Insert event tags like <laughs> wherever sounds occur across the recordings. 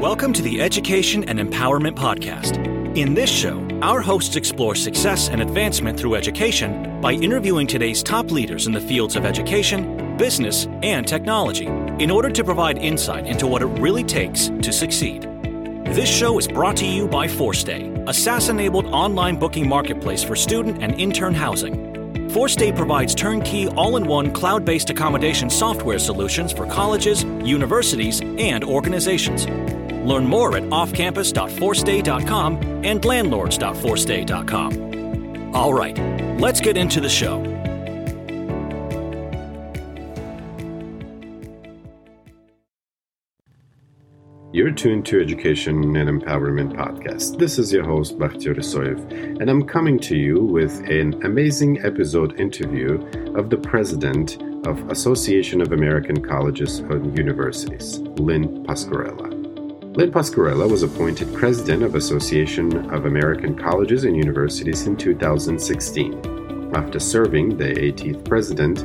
Welcome to the Education and Empowerment Podcast. In this show, our hosts explore success and advancement through education by interviewing today's top leaders in the fields of education, business, and technology in order to provide insight into what it really takes to succeed. This show is brought to you by Forstay, a SaaS enabled online booking marketplace for student and intern housing. Forstay provides turnkey, all in one cloud based accommodation software solutions for colleges, universities, and organizations. Learn more at offcampus.forstay.com and landlords.forstay.com. All right, let's get into the show. You're tuned to Education and Empowerment Podcast. This is your host, Bakhtiyor Isoev, and I'm coming to you with an amazing episode interview of the president of Association of American Colleges and Universities, Lynn Pasquerella. Lynn Pasquerella was appointed president of Association of American Colleges and Universities in 2016 after serving the 18th president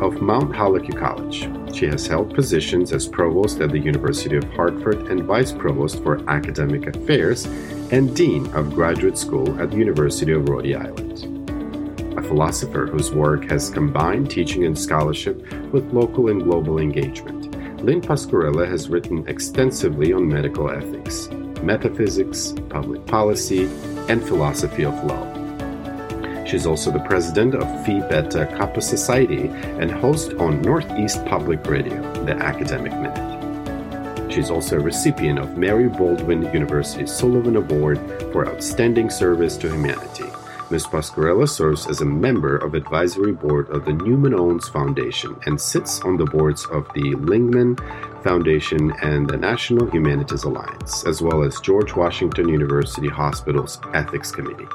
of Mount Holyoke College. She has held positions as provost at the University of Hartford and vice provost for academic affairs and dean of graduate school at the University of Rhode Island. A philosopher whose work has combined teaching and scholarship with local and global engagement. Lynn Pasquerella has written extensively on medical ethics, metaphysics, public policy, and philosophy of law. She's also the president of Phi Beta Kappa Society and host on Northeast Public Radio, the Academic Minute. She's also a recipient of Mary Baldwin University Sullivan Award for Outstanding Service to Humanity. Ms. Pasquerella serves as a member of advisory board of the Newman's Own Foundation and sits on the boards of the Lingnan Foundation and the National Humanities Alliance, as well as George Washington University Hospital's Ethics Committee.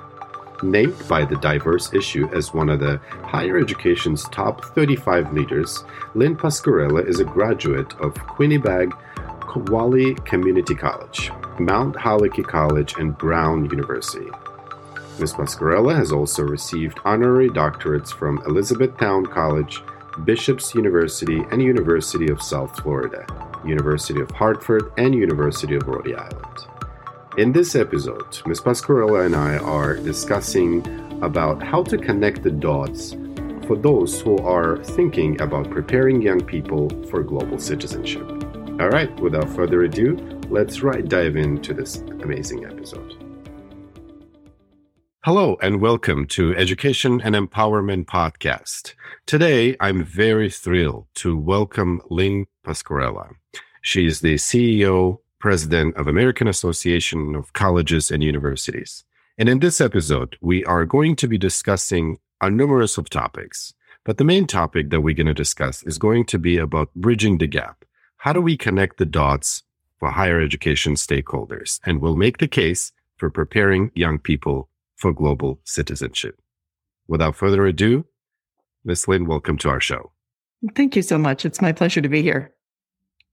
Named by the Diverse Issue as one of the higher education's top 35 leaders, Lynn Pasquerella is a graduate of Quinebaug Valley Community College, Mount Holyoke College, and Brown University. Ms. Pasquerella has also received honorary doctorates from Elizabethtown College, Bishop's University, and University of South Florida, University of Hartford, and University of Rhode Island. In this episode, Ms. Pasquerella and I are discussing about how to connect the dots for those who are thinking about preparing young people for global citizenship. All right, without further ado, let's right dive into this amazing episode. Hello and welcome to Education and Empowerment Podcast. Today, I'm very thrilled to welcome Lynn Pasquerella. She is the CEO president of American Association of Colleges and Universities. And in this episode, we are going to be discussing a numerous of topics. But the main topic that we're going to discuss is going to be about bridging the gap. How do we connect the dots for higher education stakeholders? And we'll make the case for preparing young people for global citizenship. Without further ado, Ms. Lynn, welcome to our show. Thank you so much. It's my pleasure to be here.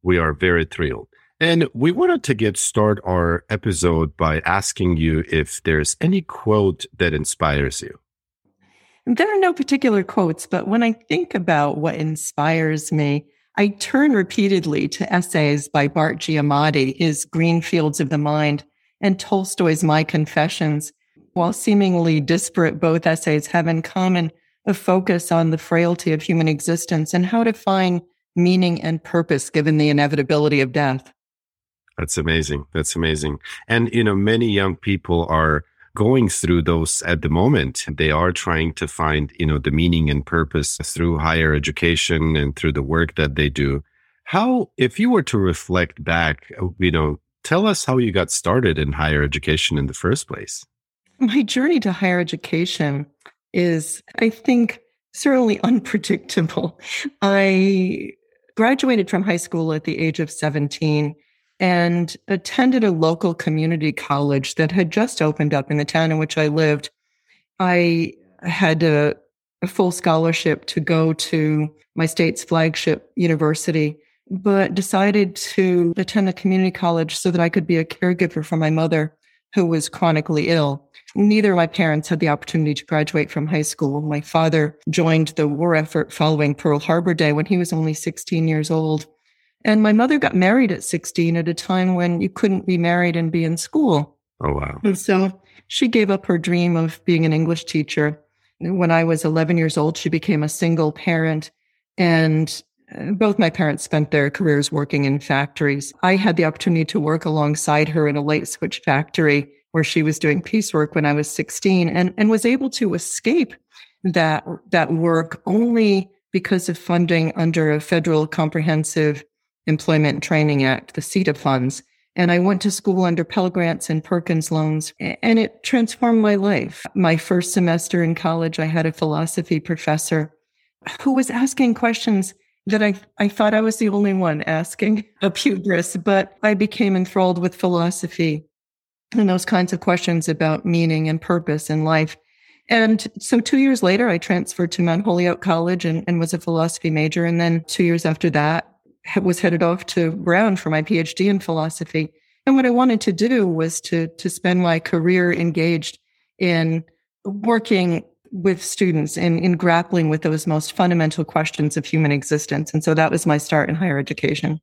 We are very thrilled. And we wanted to get start our episode by asking you if there's any quote that inspires you. There are no particular quotes, but when I think about what inspires me, I turn repeatedly to essays by Bart Giamatti, his Green Fields of the Mind, and Tolstoy's My Confessions. While seemingly disparate, both essays have in common a focus on the frailty of human existence and how to find meaning and purpose given the inevitability of death. That's amazing. That's amazing. And, you know, many young people are going through those at the moment. They are trying to find, you know, the meaning and purpose through higher education and through the work that they do. How, if you were to reflect back, uh, you know, tell us how you got started in higher education in the first place. My journey to higher education is, I think, certainly <laughs> unpredictable. I graduated from high school at the age of 17 and attended a local community college that had just opened up in the town in which I lived. I had a, a full scholarship to go to my state's flagship university, but decided to attend a community college so that I could be a caregiver for my mother, who was chronically ill. Neither of my parents had the opportunity to graduate from high school. My father joined the war effort following Pearl Harbor Day when he was only 16 years old. And my mother got married at 16 at a time when you couldn't be married and be in school. Oh, wow. And so she gave up her dream of being an English teacher. When I was 11 years old, she became a single parent. And both my parents spent their careers working in factories. I had the opportunity to work alongside her in a light switch factory where she was doing piecework when I was 16 and, and was able to escape that, that work only because of funding under a federal comprehensive employment training act, the CETA funds. And I went to school under Pell Grants and Perkins loans, and it transformed my life. My first semester in college, I had a philosophy professor who was asking questions that I, I thought I was the only one asking of hubris, but I became enthralled with philosophy and those kinds of questions about meaning and purpose in life. And so two years later, I transferred to Mount Holyoke College and, and was a philosophy major. And then two years after that, was headed off to Brown for my PhD in philosophy. And what I wanted to do was to, to spend my career engaged in working with students and in grappling with those most fundamental questions of human existence. And so that was my start in higher education.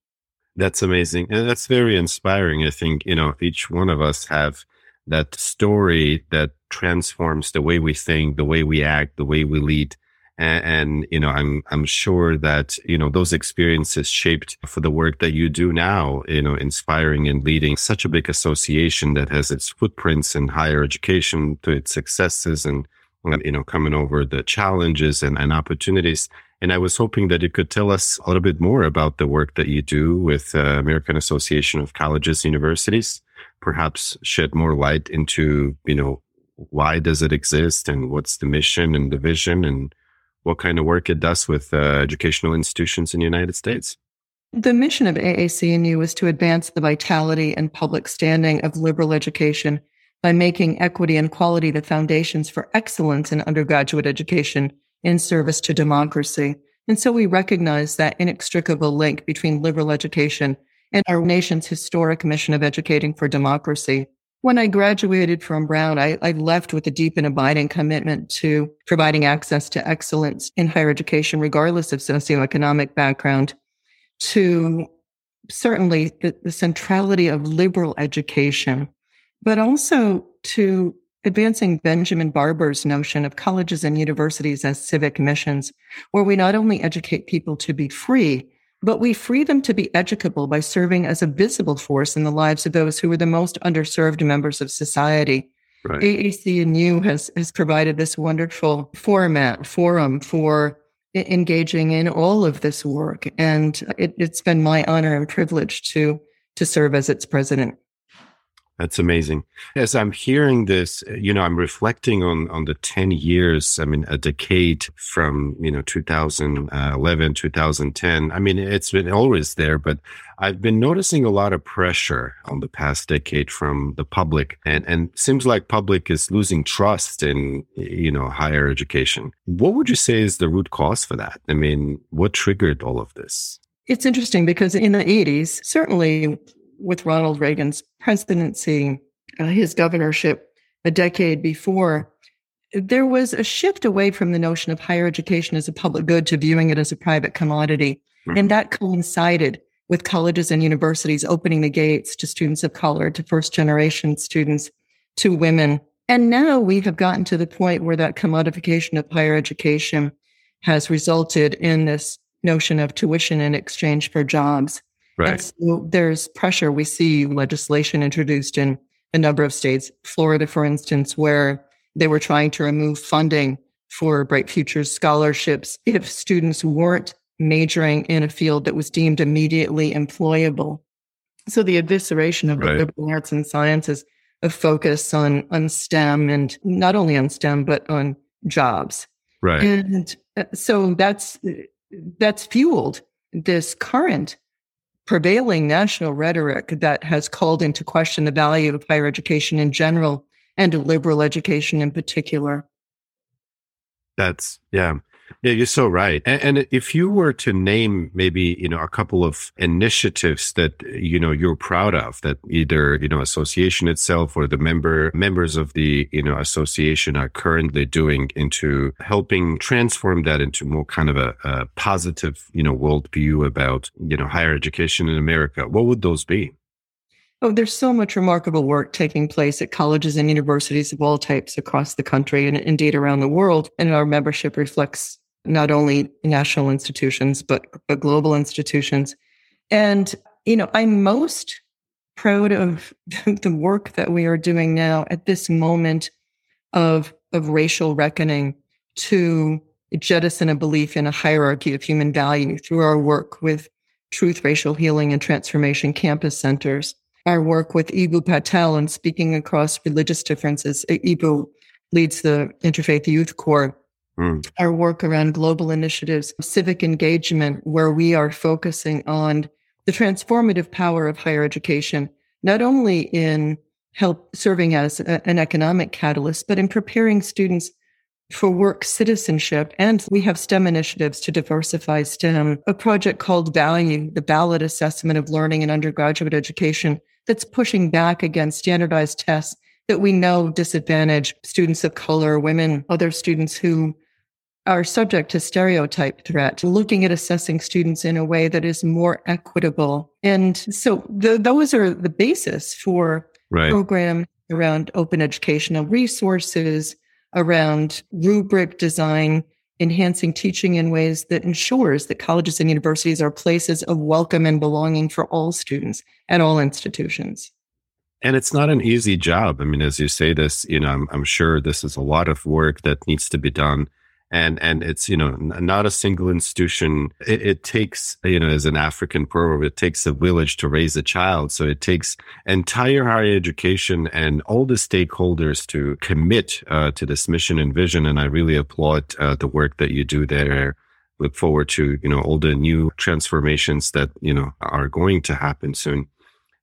That's amazing. And that's very inspiring. I think, you know, each one of us have that story that transforms the way we think, the way we act, the way we lead. And, and, you know, I'm, I'm sure that, you know, those experiences shaped for the work that you do now, you know, inspiring and leading such a big association that has its footprints in higher education to its successes and, you know, coming over the challenges and, and opportunities. And I was hoping that you could tell us a little bit more about the work that you do with uh, American Association of Colleges, Universities, perhaps shed more light into, you know, why does it exist and what's the mission and the vision and what kind of work it does with uh, educational institutions in the United States. The mission of AAC&U was to advance the vitality and public standing of liberal education by making equity and quality the foundations for excellence in undergraduate education in service to democracy. And so we recognize that inextricable link between liberal education and our nation's historic mission of educating for democracy. When I graduated from Brown, I, I, left with a deep and abiding commitment to providing access to excellence in higher education, regardless of socioeconomic background, to certainly the, the centrality of liberal education, but also to advancing Benjamin Barber's notion of colleges and universities as civic missions, where we not only educate people to be free, but we free them to be educable by serving as a visible force in the lives of those who are the most underserved members of society. Right. AAC&U has, has provided this wonderful format, forum for engaging in all of this work. And it, it's been my honor and privilege to, to serve as its president. That's amazing. As I'm hearing this, uh, you know, I'm reflecting on on the 10 years, I mean, a decade from, you know, 2011, 2010. I mean, it's been always there, but I've been noticing a lot of pressure on the past decade from the public and and seems like public is losing trust in, you know, higher education. What would you say is the root cause for that? I mean, what triggered all of this? It's interesting because in the 80s, certainly with Ronald Reagan's presidency, uh, his governorship a decade before, there was a shift away from the notion of higher education as a public good to viewing it as a private commodity. Mm-hmm. And that coincided with colleges and universities opening the gates to students of color, to first generation students, to women. And now we have gotten to the point where that commodification of higher education has resulted in this notion of tuition in exchange for jobs. Right. So there's pressure. We see legislation introduced in a number of states, Florida, for instance, where they were trying to remove funding for Bright Futures scholarships if students weren't majoring in a field that was deemed immediately employable. So the evisceration of right. the liberal arts and sciences, a focus on, on STEM and not only on STEM, but on jobs. Right. And uh, so that's, that's fueled this current prevailing national rhetoric that has called into question the value of higher education in general and liberal education in particular. That's, yeah. Yeah, you're so right. And, and, if you were to name maybe, you know, a couple of initiatives that, you know, you're proud of that either, you know, association itself or the member members of the, you know, association are currently doing into helping transform that into more kind of a, a positive, you know, worldview about, you know, higher education in America, what would those be? Oh, there's so much remarkable work taking place at colleges and universities of all types across the country and indeed around the world. And our membership reflects not only national institutions, but, but global institutions. And, you know, I'm most proud of <laughs> the work that we are doing now at this moment of, of racial reckoning to jettison a belief in a hierarchy of human value through our work with Truth, Racial Healing, and Transformation campus centers our work with Eboo Patel and speaking across religious differences. Eboo leads the Interfaith Youth Core. Mm. Our work around global initiatives, civic engagement, where we are focusing on the transformative power of higher education, not only in help serving as a, an economic catalyst, but in preparing students for work citizenship. And we have STEM initiatives to diversify STEM, a project called Value, the valid assessment of learning in undergraduate education, that's pushing back against standardized tests that we know disadvantage students of color, women, other students who are subject to stereotype threat, looking at assessing students in a way that is more equitable. And so the, those are the basis for right. program around open educational resources, around rubric design, enhancing teaching in ways that ensures that colleges and universities are places of welcome and belonging for all students at all institutions. And it's not an easy job. I mean, as you say this, you know, I'm, I'm sure this is a lot of work that needs to be done and and it's you know not a single institution it, it, takes you know as an african proverb it takes a village to raise a child. So it takes entire higher education and all the stakeholders to commit uh, to this mission and vision. And i really applaud uh, the work that you do there. Look forward to you know all the new transformations that you know are going to happen soon.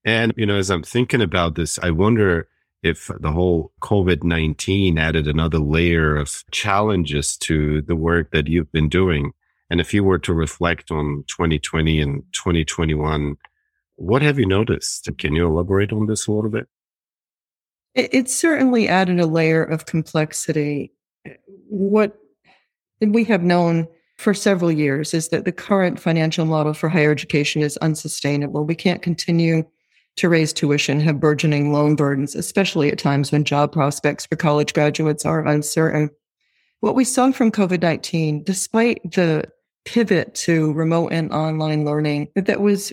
And you know as i'm thinking about this i wonder if the whole COVID 19 added another layer of challenges to the work that you've been doing. And if you were to reflect on 2020 and 2021, what have you noticed? Can you elaborate on this a little bit? It, it certainly added a layer of complexity. What we have known for several years is that the current financial model for higher education is unsustainable. We can't continue to raise tuition have burgeoning loan burdens, especially at times when job prospects for college graduates are uncertain. What we saw from COVID 19, despite the pivot to remote and online learning, that was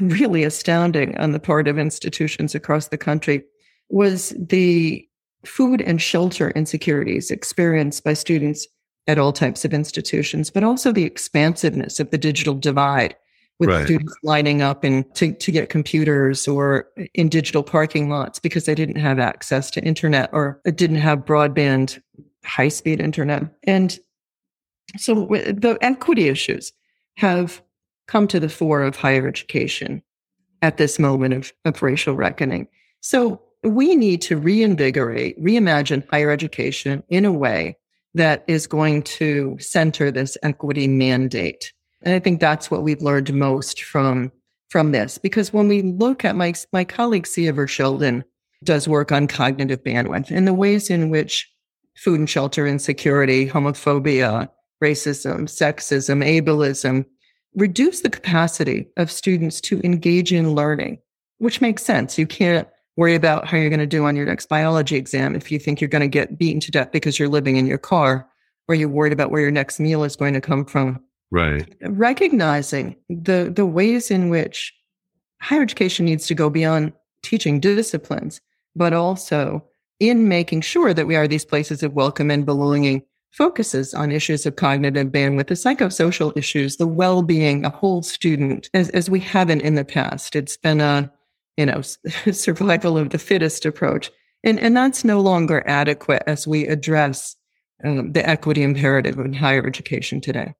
really astounding on the part of institutions across the country, was the food and shelter insecurities experienced by students at all types of institutions, but also the expansiveness of the digital divide with right. students lining up and to, to get computers or in digital parking lots because they didn't have access to internet or didn't have broadband high speed internet. And so the equity issues have come to the fore of higher education at this moment of, of racial reckoning. So we need to reinvigorate, reimagine higher education in a way that is going to center this equity mandate and I think that's what we've learned most from from this. Because when we look at my my colleague Cia Verschelden does work on cognitive bandwidth and the ways in which food and shelter insecurity, homophobia, racism, sexism, ableism reduce the capacity of students to engage in learning, which makes sense. You can't worry about how you're going to do on your next biology exam if you think you're going to get beaten to death because you're living in your car or you're worried about where your next meal is going to come from Right. Recognizing the the ways in which higher education needs to go beyond teaching disciplines, but also in making sure that we are these places of welcome and belonging focuses on issues of cognitive bandwidth, the psychosocial issues, the well-being, a whole student, as, as we haven't in the past. It's been a, you know, <laughs> survival of the fittest approach. And, and that's no longer adequate as we address um, the equity imperative in higher education today.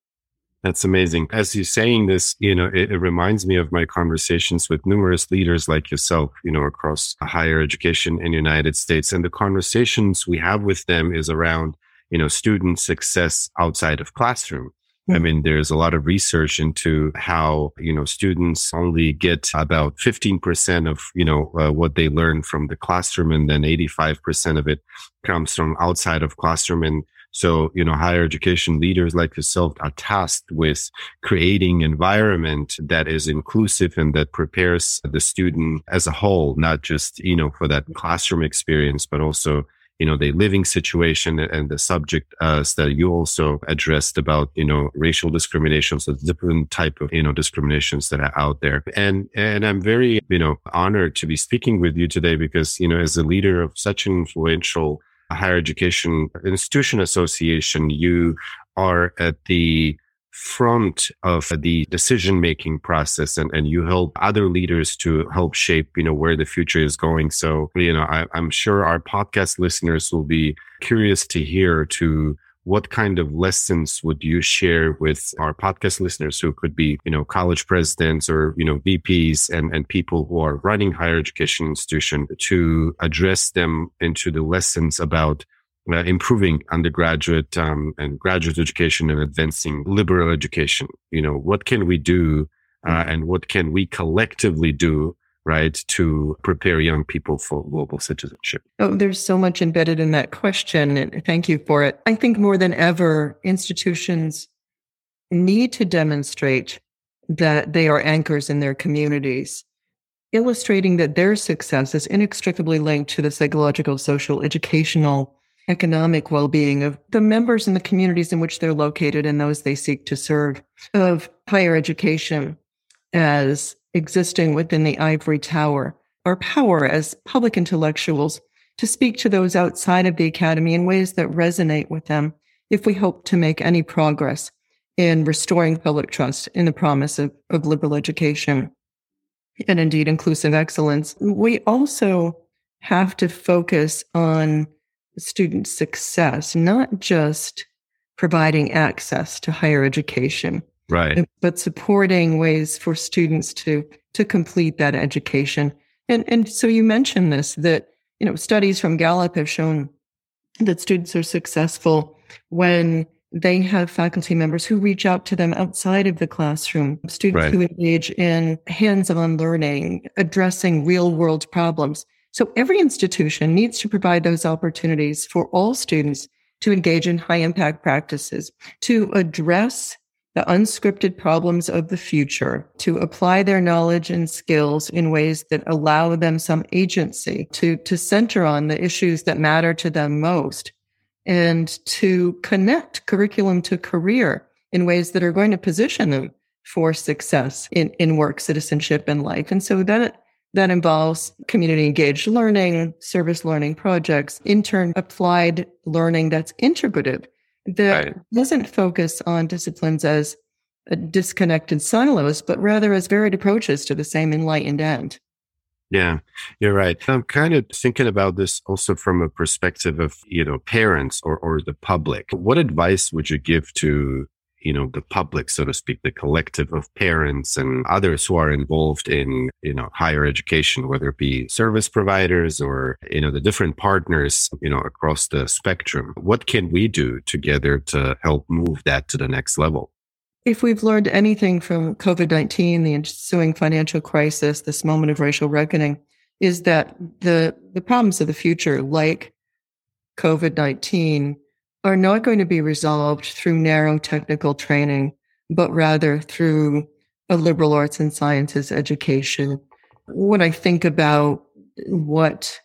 That's amazing. As you're saying this, you know, it, it, reminds me of my conversations with numerous leaders like yourself, you know, across higher education in the United States. And the conversations we have with them is around, you know, student success outside of classroom. I mm-hmm. mean, there's a lot of research into how, you know, students only get about 15% of, you know, uh, what they learn from the classroom and then 85% of it comes from outside of classroom. And so, you know, higher education leaders like yourself are tasked with creating environment that is inclusive and that prepares the student as a whole, not just, you know, for that classroom experience, but also you know, the living situation and the subject uh, that you also addressed about, you know, racial discriminations, the different type of, you know, discriminations that are out there. And, and I'm very, you know, honored to be speaking with you today because, you know, as a leader of such an influential higher education institution association, you are at the front of the decision making process and, and you help other leaders to help shape you know where the future is going. So you know I, i'm sure our podcast listeners will be curious to hear to what kind of lessons would you share with our podcast listeners who could be you know college presidents or you know vps and and people who are running higher education institution to address them into the lessons about uh, improving undergraduate um, and graduate education and advancing liberal education. You know, what can we do uh, mm-hmm. and what can we collectively do right to prepare young people for global citizenship. Oh there's so much embedded in that question thank you for it. I think more than ever institutions need to demonstrate that they are anchors in their communities illustrating that their success is inextricably linked to the psychological social educational economic well being of the members in the communities in which they're located and those they seek to serve, of higher education as existing within the ivory tower, our power as public intellectuals to speak to those outside of the academy in ways that resonate with them if we hope to make any progress in restoring public trust in the promise of, of liberal education and indeed inclusive excellence. We also have to focus on student success, not just providing access to higher education, right? But supporting ways for students to to complete that education. And and so you mentioned this that you know studies from Gallup have shown that students are successful when they have faculty members who reach out to them outside of the classroom, students right. who engage in hands-on learning, addressing real-world problems. So every institution needs to provide those opportunities for all students to engage in high impact practices, to address the unscripted problems of the future, to apply their knowledge and skills in ways that allow them some agency, to, to center on the issues that matter to them most, and to connect curriculum to career in ways that are going to position them for success in, in work, citizenship, and life. And so that that involves community engaged learning, service learning projects, intern applied learning that's integrative, that right. doesn't focus on disciplines as disconnected silos, but rather as varied approaches to the same enlightened end. Yeah, you're right. I'm kind of thinking about this also from a perspective of, you know, parents or, or the public. What advice would you give to you know, the public, so to speak, the collective of parents and others who are involved in, you know, higher education, whether it be service providers or, you know, the different partners, you know, across the spectrum. What can we do together to help move that to the next level? If we've learned anything from COVID 19, the ensuing financial crisis, this moment of racial reckoning, is that the, the problems of the future, like COVID 19, are not going to be resolved through narrow technical training, but rather through a liberal arts and sciences education. When I think about what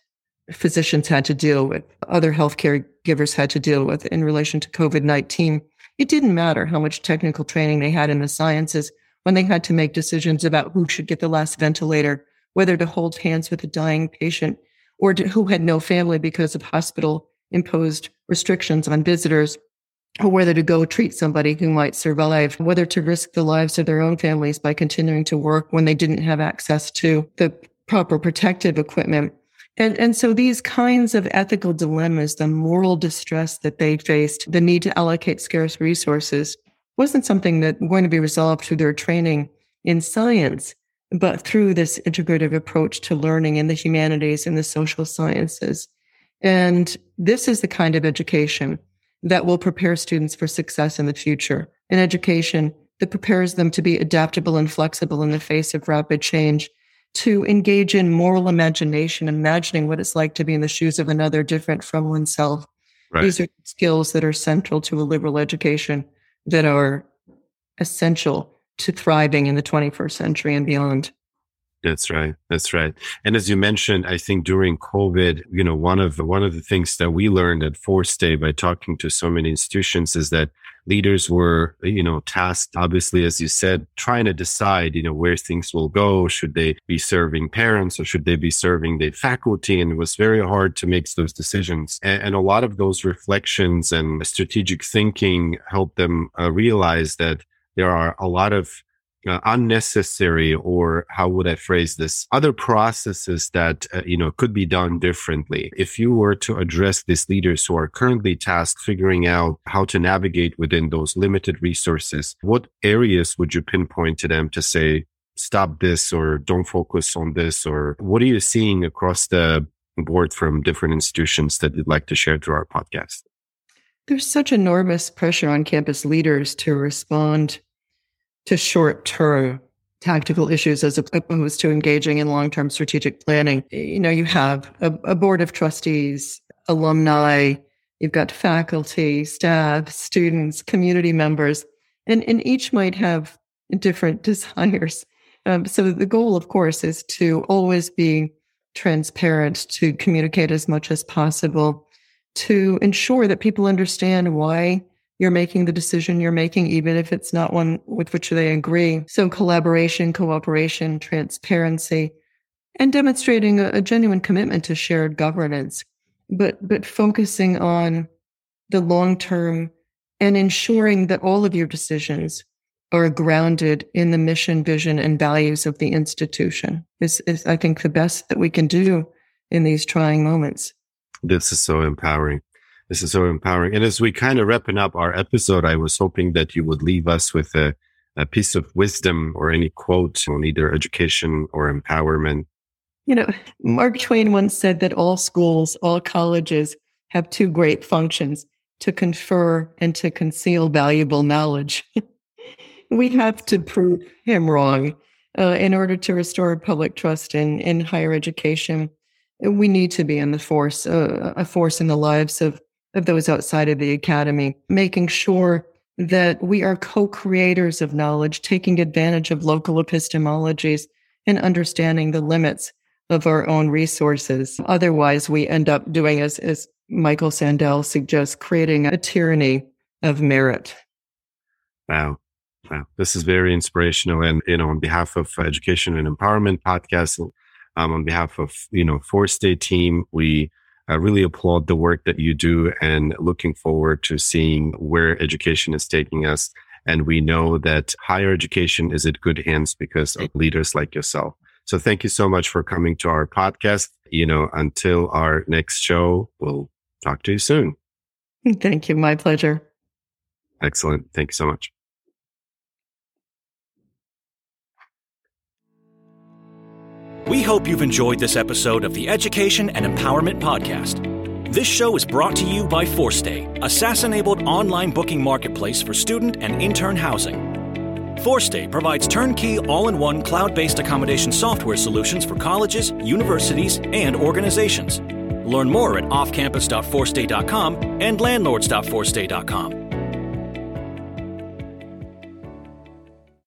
physicians had to deal with, other healthcare givers had to deal with in relation to COVID 19, it didn't matter how much technical training they had in the sciences when they had to make decisions about who should get the last ventilator, whether to hold hands with a dying patient, or to, who had no family because of hospital imposed restrictions on visitors or whether to go treat somebody who might survive, whether to risk the lives of their own families by continuing to work when they didn't have access to the proper protective equipment. And, and so these kinds of ethical dilemmas, the moral distress that they faced, the need to allocate scarce resources wasn't something that going to be resolved through their training in science, but through this integrative approach to learning in the humanities and the social sciences. And this is the kind of education that will prepare students for success in the future. An education that prepares them to be adaptable and flexible in the face of rapid change, to engage in moral imagination, imagining what it's like to be in the shoes of another different from oneself. Right. These are skills that are central to a liberal education that are essential to thriving in the 21st century and beyond. That's right. That's right. And as you mentioned, I think during COVID, you know, one of one of the things that we learned at Forstay by talking to so many institutions is that leaders were, you know, tasked, obviously, as you said, trying to decide, you know, where things will go. Should they be serving parents or should they be serving the faculty? And it was very hard to make those decisions. And, and a lot of those reflections and strategic thinking helped them uh, realize that there are a lot of uh, unnecessary or how would I phrase this? Other processes that, uh, you know, could be done differently. If you were to address these leaders who are currently tasked figuring out how to navigate within those limited resources, what areas would you pinpoint to them to say, stop this or don't focus on this? Or what are you seeing across the board from different institutions that you'd like to share through our podcast? There's such enormous pressure on campus leaders to respond to short term tactical issues as opposed to engaging in long term strategic planning. You know, you have a, a, board of trustees, alumni, you've got faculty, staff, students, community members, and, and each might have different <laughs> desires. Um, so the goal, of course, is to always be transparent, to communicate as much as possible, to ensure that people understand why you're making the decision you're making, even if it's not one with which they agree. So collaboration, cooperation, transparency, and demonstrating a, a genuine commitment to shared governance, but, but focusing on the long term and ensuring that all of your decisions are grounded in the mission, vision, and values of the institution is, is I think, the best that we can do in these trying moments. This is so empowering. This is so empowering. And as we kind of wrapping up our episode, I was hoping that you would leave us with a, a piece of wisdom or any quote on either education or empowerment. You know, Mark Twain once said that all schools, all colleges have two great functions to confer and to conceal valuable knowledge. <laughs> we have to prove him wrong uh, in order to restore public trust in, in higher education. We need to be in the force, uh, a force in the lives of of those outside of the academy, making sure that we are co-creators of knowledge, taking advantage of local epistemologies and understanding the limits of our own resources. Otherwise, we end up doing as, as Michael Sandel suggests, creating a tyranny of merit. Wow. Wow. This is very inspirational. And, you know, on behalf of Education and Empowerment Podcast, um, on behalf of, you know, Forstay team, we I really applaud the work that you do and looking forward to seeing where education is taking us. And we know that higher education is in good hands because of leaders like yourself. So thank you so much for coming to our podcast. You know, until our next show, we'll talk to you soon. Thank you. My pleasure. Excellent. Thank you so much. We hope you've enjoyed this episode of the Education and Empowerment Podcast. This show is brought to you by Forstay, a SaaS enabled online booking marketplace for student and intern housing. Forstay provides turnkey, all in one cloud based accommodation software solutions for colleges, universities, and organizations. Learn more at offcampus.forstay.com and landlords.forstay.com.